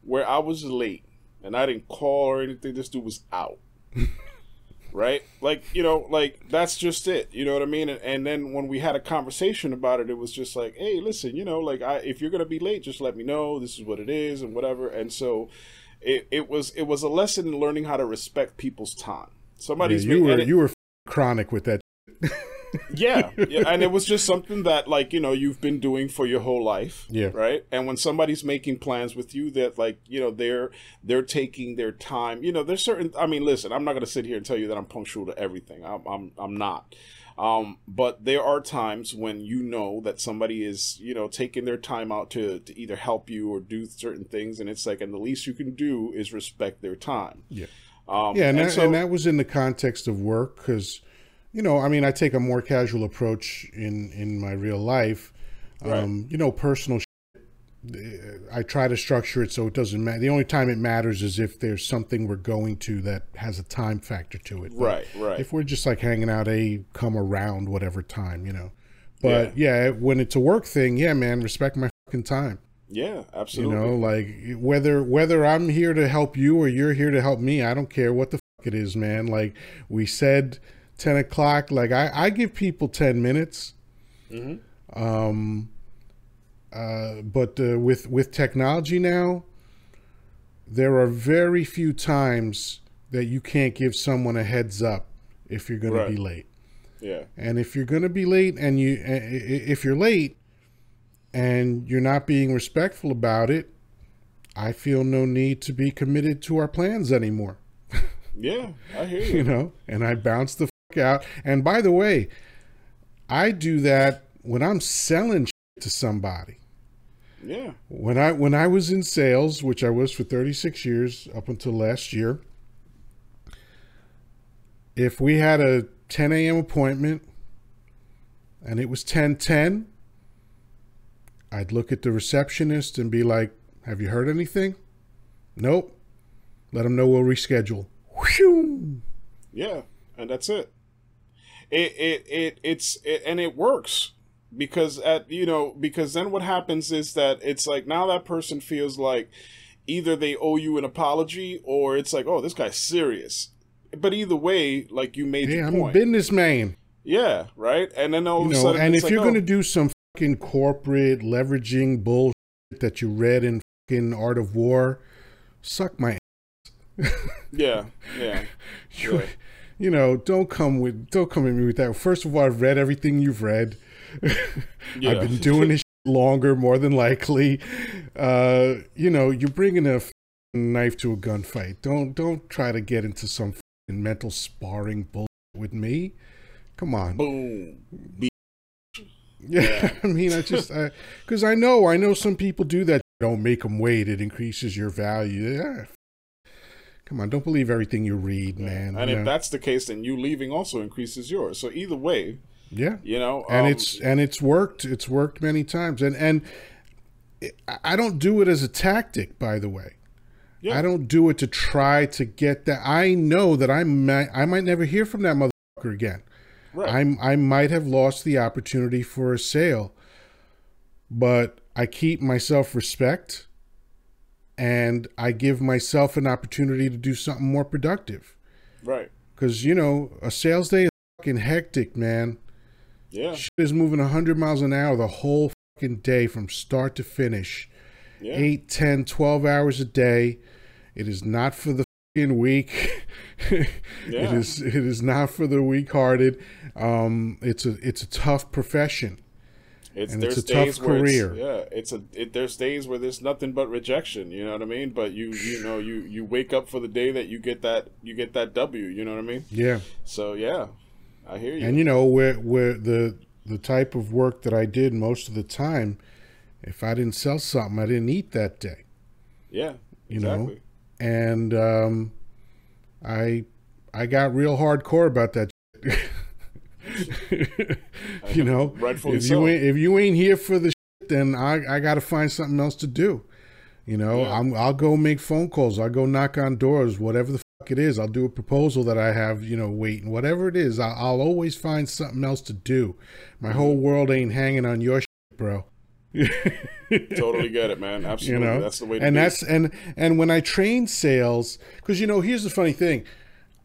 where I was late and I didn't call or anything. This dude was out. right? Like, you know, like that's just it. You know what I mean? And, and then when we had a conversation about it, it was just like, hey, listen, you know, like I if you're gonna be late, just let me know. This is what it is and whatever. And so it, it was it was a lesson in learning how to respect people's time. Yeah, Somebody's you were you were chronic with that. yeah, yeah, and it was just something that like you know you've been doing for your whole life, Yeah. right. And when somebody's making plans with you, that like you know they're they're taking their time. You know, there's certain. I mean, listen, I'm not gonna sit here and tell you that I'm punctual to everything. I'm I'm I'm not. Um, but there are times when you know that somebody is you know taking their time out to to either help you or do certain things, and it's like, and the least you can do is respect their time. Yeah. Um, Yeah, and, and that, so and that was in the context of work because, you know, I mean, I take a more casual approach in in my real life. Um, You know, personal. Shit, uh, I try to structure it so it doesn't matter. The only time it matters is if there's something we're going to that has a time factor to it. But right, right. If we're just like hanging out, a come around whatever time, you know. But yeah. when it's a work thing, yeah, man, respect my fucking time. yeah, absolutely. You know, like whether whether I'm here to help you or you're here to help me, I don't care what the fuck it is, man. Like we said, ten o'clock. Like I, I give people ten minutes. Mhm. Um, uh, but uh, with with technology now, there are very few times that you can't give someone a heads up if you're going Right. to be late. yeah, And if you're going to be late and you if you're late and you're not being respectful about it, I feel no need to be committed to our plans anymore, yeah. I hear you you. know? And I bounce the out. And by the way, I do that when I'm selling shit to somebody. Yeah, When I when I was in sales, which I was for 36 years up until last year, if we had a 10 a.m. appointment and it was 10:10, I'd look at the receptionist and be like, "Have you heard anything?" Nope. Let them know we'll reschedule. Whew. yeah, and that's it. It it it it's it, and it works because at you know because then what happens is that it's like now that person feels like either they owe you an apology or it's like oh this guy's serious. But either way, like you made your I'm a point. businessman. yeah, right. And then all You of a know, sudden, and if you're like, going oh, to do some fucking corporate leveraging bullshit that you read in fucking Art of War, suck my yeah, yeah, you, Yeah. You know, don't come with don't come at me with that. First of all, I've read everything you've read. yeah, I've been doing this longer, more than likely. Uh, you know, you're bringing a knife to a gunfight. Don't don't try to get into some mental sparring bull with me. Come on. Boom. Yeah, yeah. I mean, I just because I, I, know I know some people do that. Don't make them wait; it increases your value. Yeah. Come on, don't believe everything you read, man. And if that's the case, then you leaving also increases yours. So either way, yeah, you know, and um, it's and it's worked. It's worked many times, and and I don't do it as a tactic, by the way. Yeah. I don't do it to try to get that. I know that I might I might never hear from that motherfucker again. Right. I'm I might have lost the opportunity for a sale, but I keep myself respect and I give myself an opportunity to do something more productive. Right. Because you know a sales day is fucking hectic, man. Yeah. Shit is moving 100 miles an hour the whole fucking day from start to finish. Yeah. 8, 10, 12 hours a day. It is not for the fucking weak. yeah. It is it is not for the weak-hearted. Um, it's a it's a tough profession. It's and there's it's a days tough career. It's, yeah, it's a it, there's days where there's nothing but rejection. You know what I mean? But you you know you you wake up for the day that you get that you get that W. You know what I mean? Yeah. So yeah, I hear you. And you know where where the the type of work that I did most of the time, if I didn't sell something, I didn't eat that day. Yeah, you know, and um, I I got real hardcore about that. you know, Rightfully if so. you ain't if you ain't here for the shit, then I I got to find something else to do. You know, yeah. I'm I'll go make phone calls. I'll go knock on doors. Whatever the fuck it is. I'll do a proposal that I have, you know, waiting. Whatever it is, I'll, I'll always find something else to do. My mm-hmm. whole world ain't hanging on your shit, bro. totally get it, man. Absolutely, you know? that's the way. and that's and and when I train sales, because you know, here's the funny thing: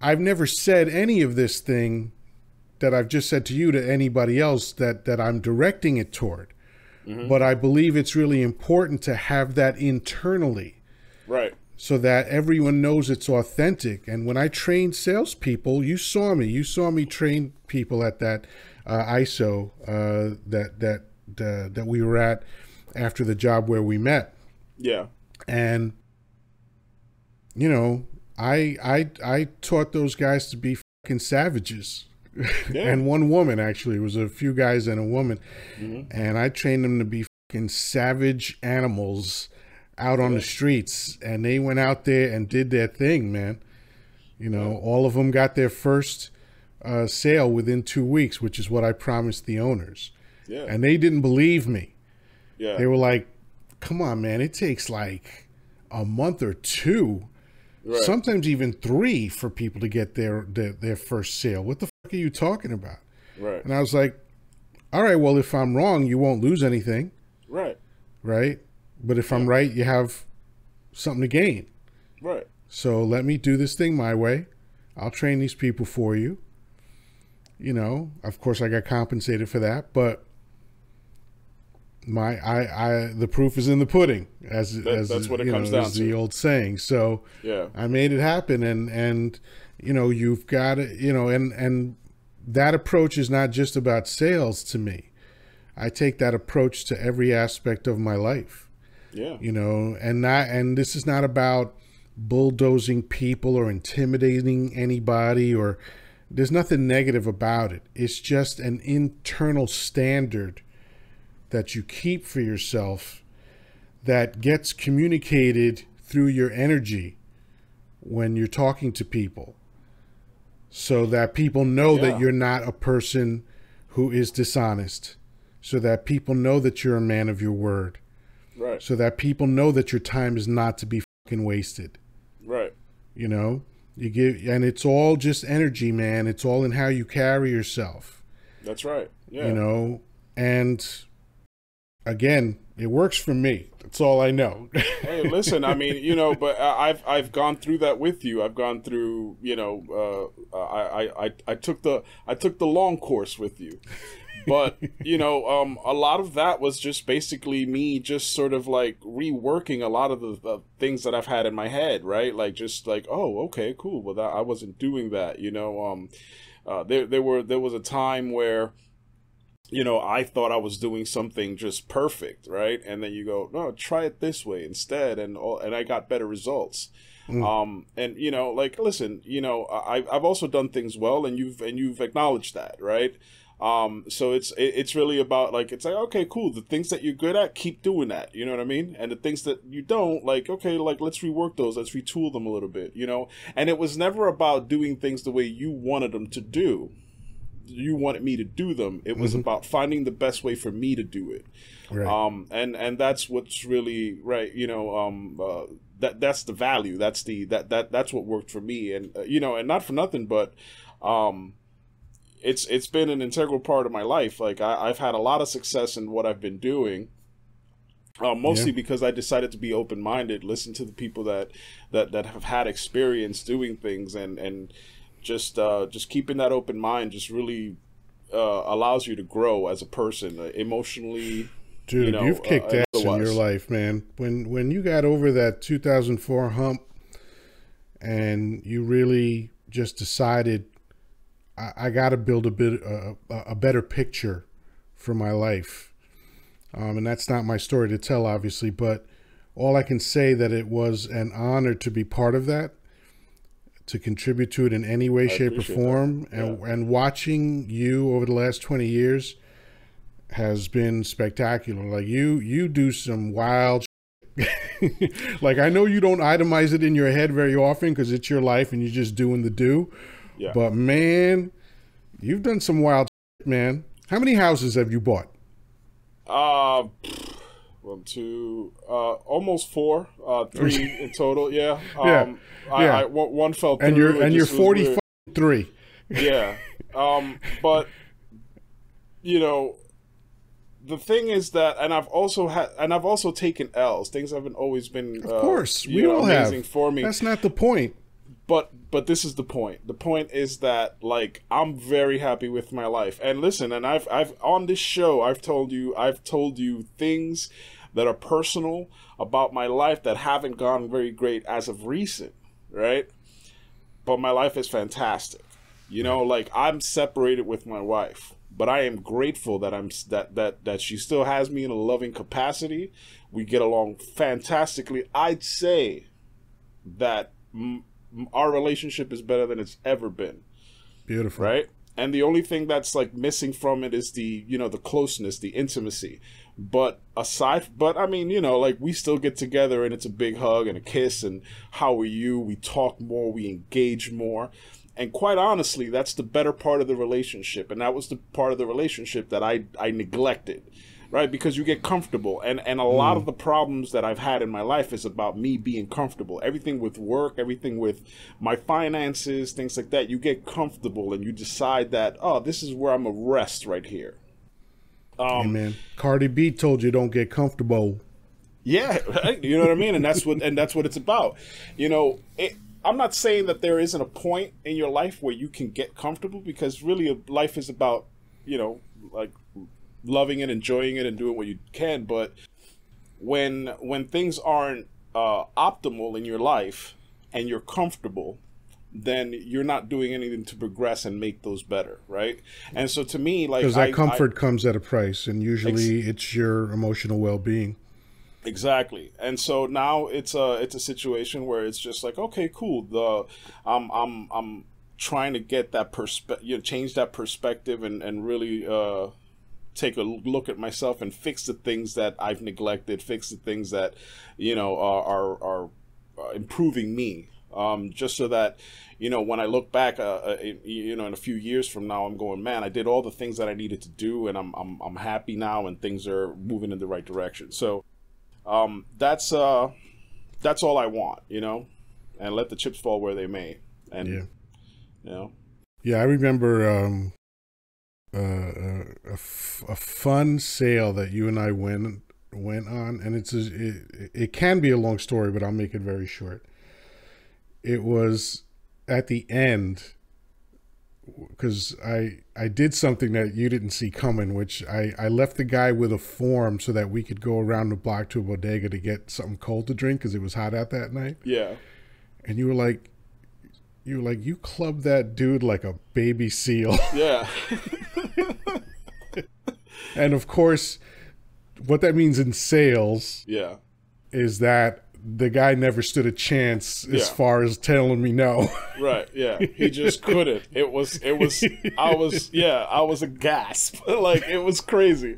I've never said any of this thing that I've just said to you to anybody else that that I'm directing it toward. Mm-hmm. But I believe it's really important to have that internally. Right so that everyone knows it's authentic. And when I train salespeople, you saw me. You saw me train people at that uh, ISO uh, that that uh, that we were at after the job where we met. Yeah. And you know, I I I taught those guys to be fucking savages. Yeah. and one woman actually it was a few guys and a woman mm-hmm. and i trained them to be fucking savage animals out on the streets and they went out there and did their thing, man. You know, all of them got their first uh, sale within two weeks, which is what I promised the owners. Yeah. And they didn't believe me. Yeah. They were like, come on, man, it takes like a month or two, right. sometimes even three for people to get their, their, their first sale. What the are you talking about? Right. And I was like, all right, well, if I'm wrong, you won't lose anything. Right. Right. But if yeah. I'm right, you have something to gain. Right. So let me do this thing my way. I'll train these people for you. You know, of course I got compensated for that, but my I I the proof is in the pudding as that, as that's what it comes know, down to. the old saying. So yeah, I made it happen, and and you know you've got to you know and and that approach is not just about sales to me. I take that approach to every aspect of my life. Yeah. You know, and not and this is not about bulldozing people or intimidating anybody or there's nothing negative about it. It's just an internal standard that you keep for yourself that gets communicated through your energy when you're talking to people so that people know yeah. that you're not a person who is dishonest so that people know that you're a man of your word Right. So that people know that your time is not to be fucking wasted. Right. You know, you give, and it's all just energy, man. It's all in how you carry yourself. That's right. Yeah. You know, and again, it works for me. That's all I know. hey, listen, I mean, you know, but I've I've gone through that with you. I've gone through, you know, uh, I, I I took the I took the long course with you, but you know, um, a lot of that was just basically me just sort of like reworking a lot of the, the, things that I've had in my head, right? Like just like, oh, okay, cool. Well, that, I wasn't doing that, you know. Um, uh, there there were there was a time where you know, I thought I was doing something just perfect, right? And then you go, no, try it this way instead, and all, and I got better results. Mm. Um, and you know, like, listen, you know, I, I've also done things well, and you've and you've acknowledged that, right? Um, so it's it, it's really about like it's like okay, cool. The things that you're good at, keep doing that. You know what I mean? And the things that you don't, like okay, like let's rework those, let's retool them a little bit. You know? And it was never about doing things the way you wanted them to do you wanted me to do them. It was mm-hmm. about finding the best way for me to do it. Right. Um, and and that's what's really right. You know, um, uh, that that's the value. That's the that that that's what worked for me. And uh, you know, and not for nothing, but um, it's it's been an integral part of my life. Like I, have had a lot of success in what I've been doing. Uh, mostly yeah. because I decided to be open minded, listen to the people that, that that have had experience doing things, and and just uh, just keeping that open mind just really uh, allows you to grow as a person uh, emotionally. Dude, you know, you've kicked uh, ass in your life, man. When when you got over that 2004 hump, and you really just decided, I, I got to build a bit uh, a better picture for my life, um, and that's not my story to tell, obviously, but all I can say that it was an honor to be part of that to contribute to it in any way, I shape, or form. Yeah. And, and watching you over the last 20 years has been spectacular. Like you, you do some wild. like I know you don't itemize it in your head very often because it's your life and you're just doing the do. Yeah. But man, you've done some wild, man. How many houses have you bought? Uh, one, two, uh, almost four, uh, three in total. Yeah. Um, yeah. I, yeah. I, one fell through. And you're and you're forty three. Yeah. Um, but you know, the thing is that, and I've also had, and I've also taken L's. Things haven't always been, of uh, course, we know, all amazing have. for me. That's not the point. But but this is the point. The point is that like I'm very happy with my life. And listen, and I've I've on this show I've told you I've told you things that are personal about my life that haven't gone very great as of recent, right? But my life is fantastic. You know, like I'm separated with my wife, but I am grateful that I'm that that that she still has me in a loving capacity. We get along fantastically. I'd say that m- our relationship is better than it's ever been. Beautiful. Right? And the only thing that's like missing from it is the, you know, the closeness, the intimacy. But aside, but I mean, you know, like we still get together and it's a big hug and a kiss and how are you? We talk more, we engage more. And quite honestly, that's the better part of the relationship. And that was the part of the relationship that I, I neglected right because you get comfortable and and a mm. lot of the problems that i've had in my life is about me being comfortable everything with work everything with my finances things like that you get comfortable and you decide that oh this is where i'm a rest right here um, man, Cardi B told you don't get comfortable. Yeah, right? you know what I mean, and that's what and that's what it's about. You know, it, I'm not saying that there isn't a point in your life where you can get comfortable because really life is about you know like loving it, enjoying it, and doing what you can. But when when things aren't uh, optimal in your life and you're comfortable, then you're not doing anything to progress and make those better, right? And so to me, like because that I, comfort I, comes at a price, and usually ex- it's your emotional well being. Exactly, and so now it's a it's a situation where it's just like okay, cool. The I'm I'm I'm trying to get that perspective, you know, change that perspective, and and really uh, take a look at myself and fix the things that I've neglected, fix the things that you know are are, are uh, improving me um, just so that you know when I look back, uh, uh you know, in a few years from now, I'm going, man, I did all the things that I needed to do, and I'm I'm I'm happy now, and things are moving in the right direction. So um, that's uh, that's all I want, you know, and let the chips fall where they may, and yeah. you know, yeah, I remember um, uh, uh a, f- a fun sale that you and I went went on, and it's a, it, it can be a long story, but I'll make it very short it was at the end because I I did something that you didn't see coming, which I I left the guy with a form so that we could go around the block to a bodega to get something cold to drink because it was hot out that night. Yeah, and you were like, you were like, you clubbed that dude like a baby seal. Yeah. and of course, what that means in sales Yeah. is that the guy never stood a chance as Yeah. far as telling me no. Right, yeah. He just couldn't. It was it was I was yeah, I was a gasp. like it was crazy.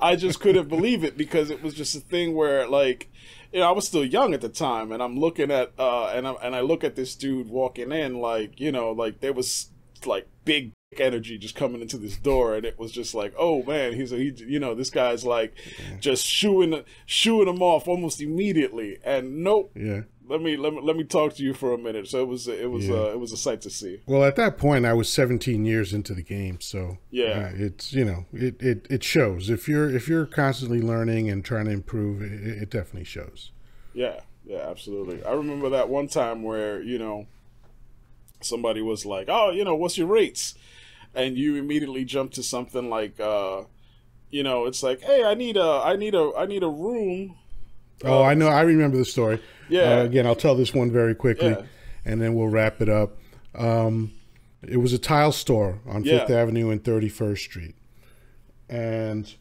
I just couldn't believe it because it was just a thing where like you know, I was still young at the time and I'm looking at uh and I and I look at this dude walking in like, you know, like there was like big energy just coming into this door and it was just like oh man he's a he, you know this guy's like just shooing shooing him off almost immediately and nope yeah. let me let me let me talk to you for a minute. So it was it was Yeah. uh, it was a sight to see. Well, at that point, I was 17 years into the game, so Yeah. uh, it's you know it, it it shows if you're if you're constantly learning and trying to improve, it, it definitely shows. Yeah, yeah, absolutely. I remember that one time where you know somebody was like, "Oh, you know, what's your rates?" and you immediately jump to something like, uh, you know, it's like, "Hey, I need a I need a I need a room." Oh, I know. I remember the story. Yeah. Uh, again, I'll tell this one very quickly, Yeah. and then we'll wrap it up. Um, it was a tile store on Yeah. Fifth Avenue and Thirty First Street, and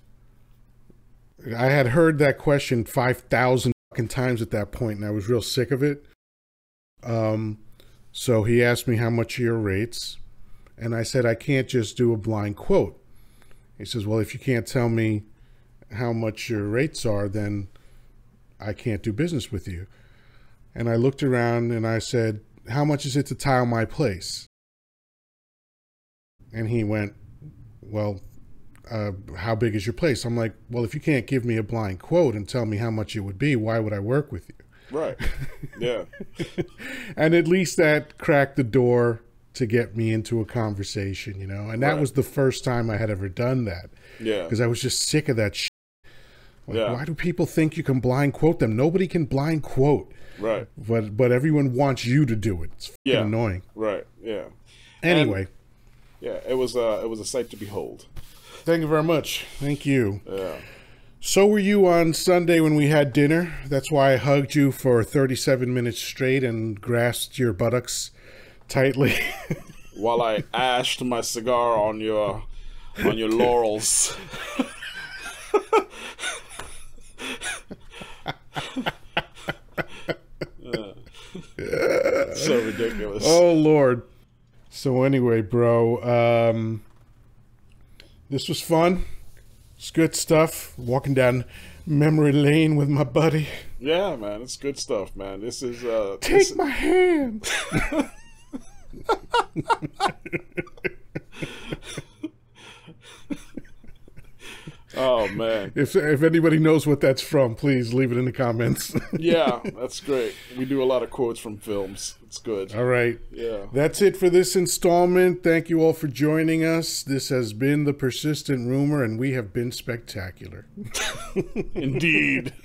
I had heard that question five thousand fucking times at that point, and I was real sick of it. Um, so he asked me how much your rates, and I said I can't just do a blind quote. He says, "Well, if you can't tell me how much your rates are, then." I can't do business with you. And I looked around and I said, How much is it to tile my place? And he went, Well, uh, how big is your place? I'm like, Well, if you can't give me a blind quote and tell me how much it would be, why would I work with you? Right. Yeah. And at least that cracked the door to get me into a conversation, you know? And that Right. was the first time I had ever done that Yeah. because I was just sick of that shit. Like, Yeah. Why do people think you can blind quote them? Nobody can blind quote. Right. but but everyone wants you to do it. It's Yeah. annoying. Right. Yeah. Anyway, Yeah. It was uh it was a sight to behold. thank you very much. Thank you. Yeah. So were you on Sunday when we had dinner? That's why I hugged you for 37 minutes straight and grasped your buttocks tightly. While I ashed my cigar on your on your laurels. So ridiculous. oh lord. So anyway, bro, um this was fun. It's good stuff. Walking down memory lane with my buddy. Yeah, man, it's good stuff, man. This is uh Take this- my hand. Oh man. If if anybody knows what that's from, please leave it in the comments. Yeah, that's great. We do a lot of quotes from films. It's good. All right. Yeah. That's it for this installment. Thank you all for joining us. This has been The Persistent Rumor, and we have been spectacular. Indeed.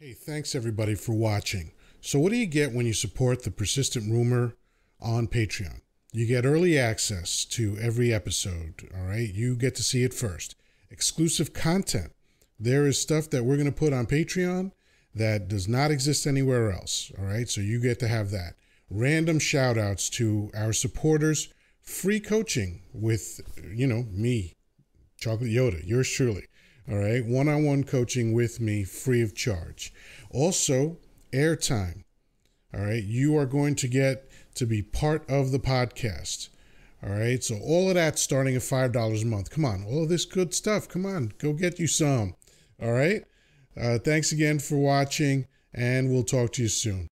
Hey, thanks everybody for watching. So, what do you get when you support The Persistent Rumor on Patreon? You get early access to every episode, all right? You get to see it first. Exclusive content. There is stuff that we're going to put on Patreon that does not exist anywhere else, all right? So, you get to have that. Random shout outs to our supporters, free coaching with, you know, me, Chocolate Yoddah, yours truly. All right. One on one coaching with me free of charge. Also, airtime. All right. You are going to get to be part of the podcast. All right. So, all of that starting at $5 a month. Come on. All of this good stuff. Come on. Go get you some. All right. Uh, thanks again for watching, and we'll talk to you soon.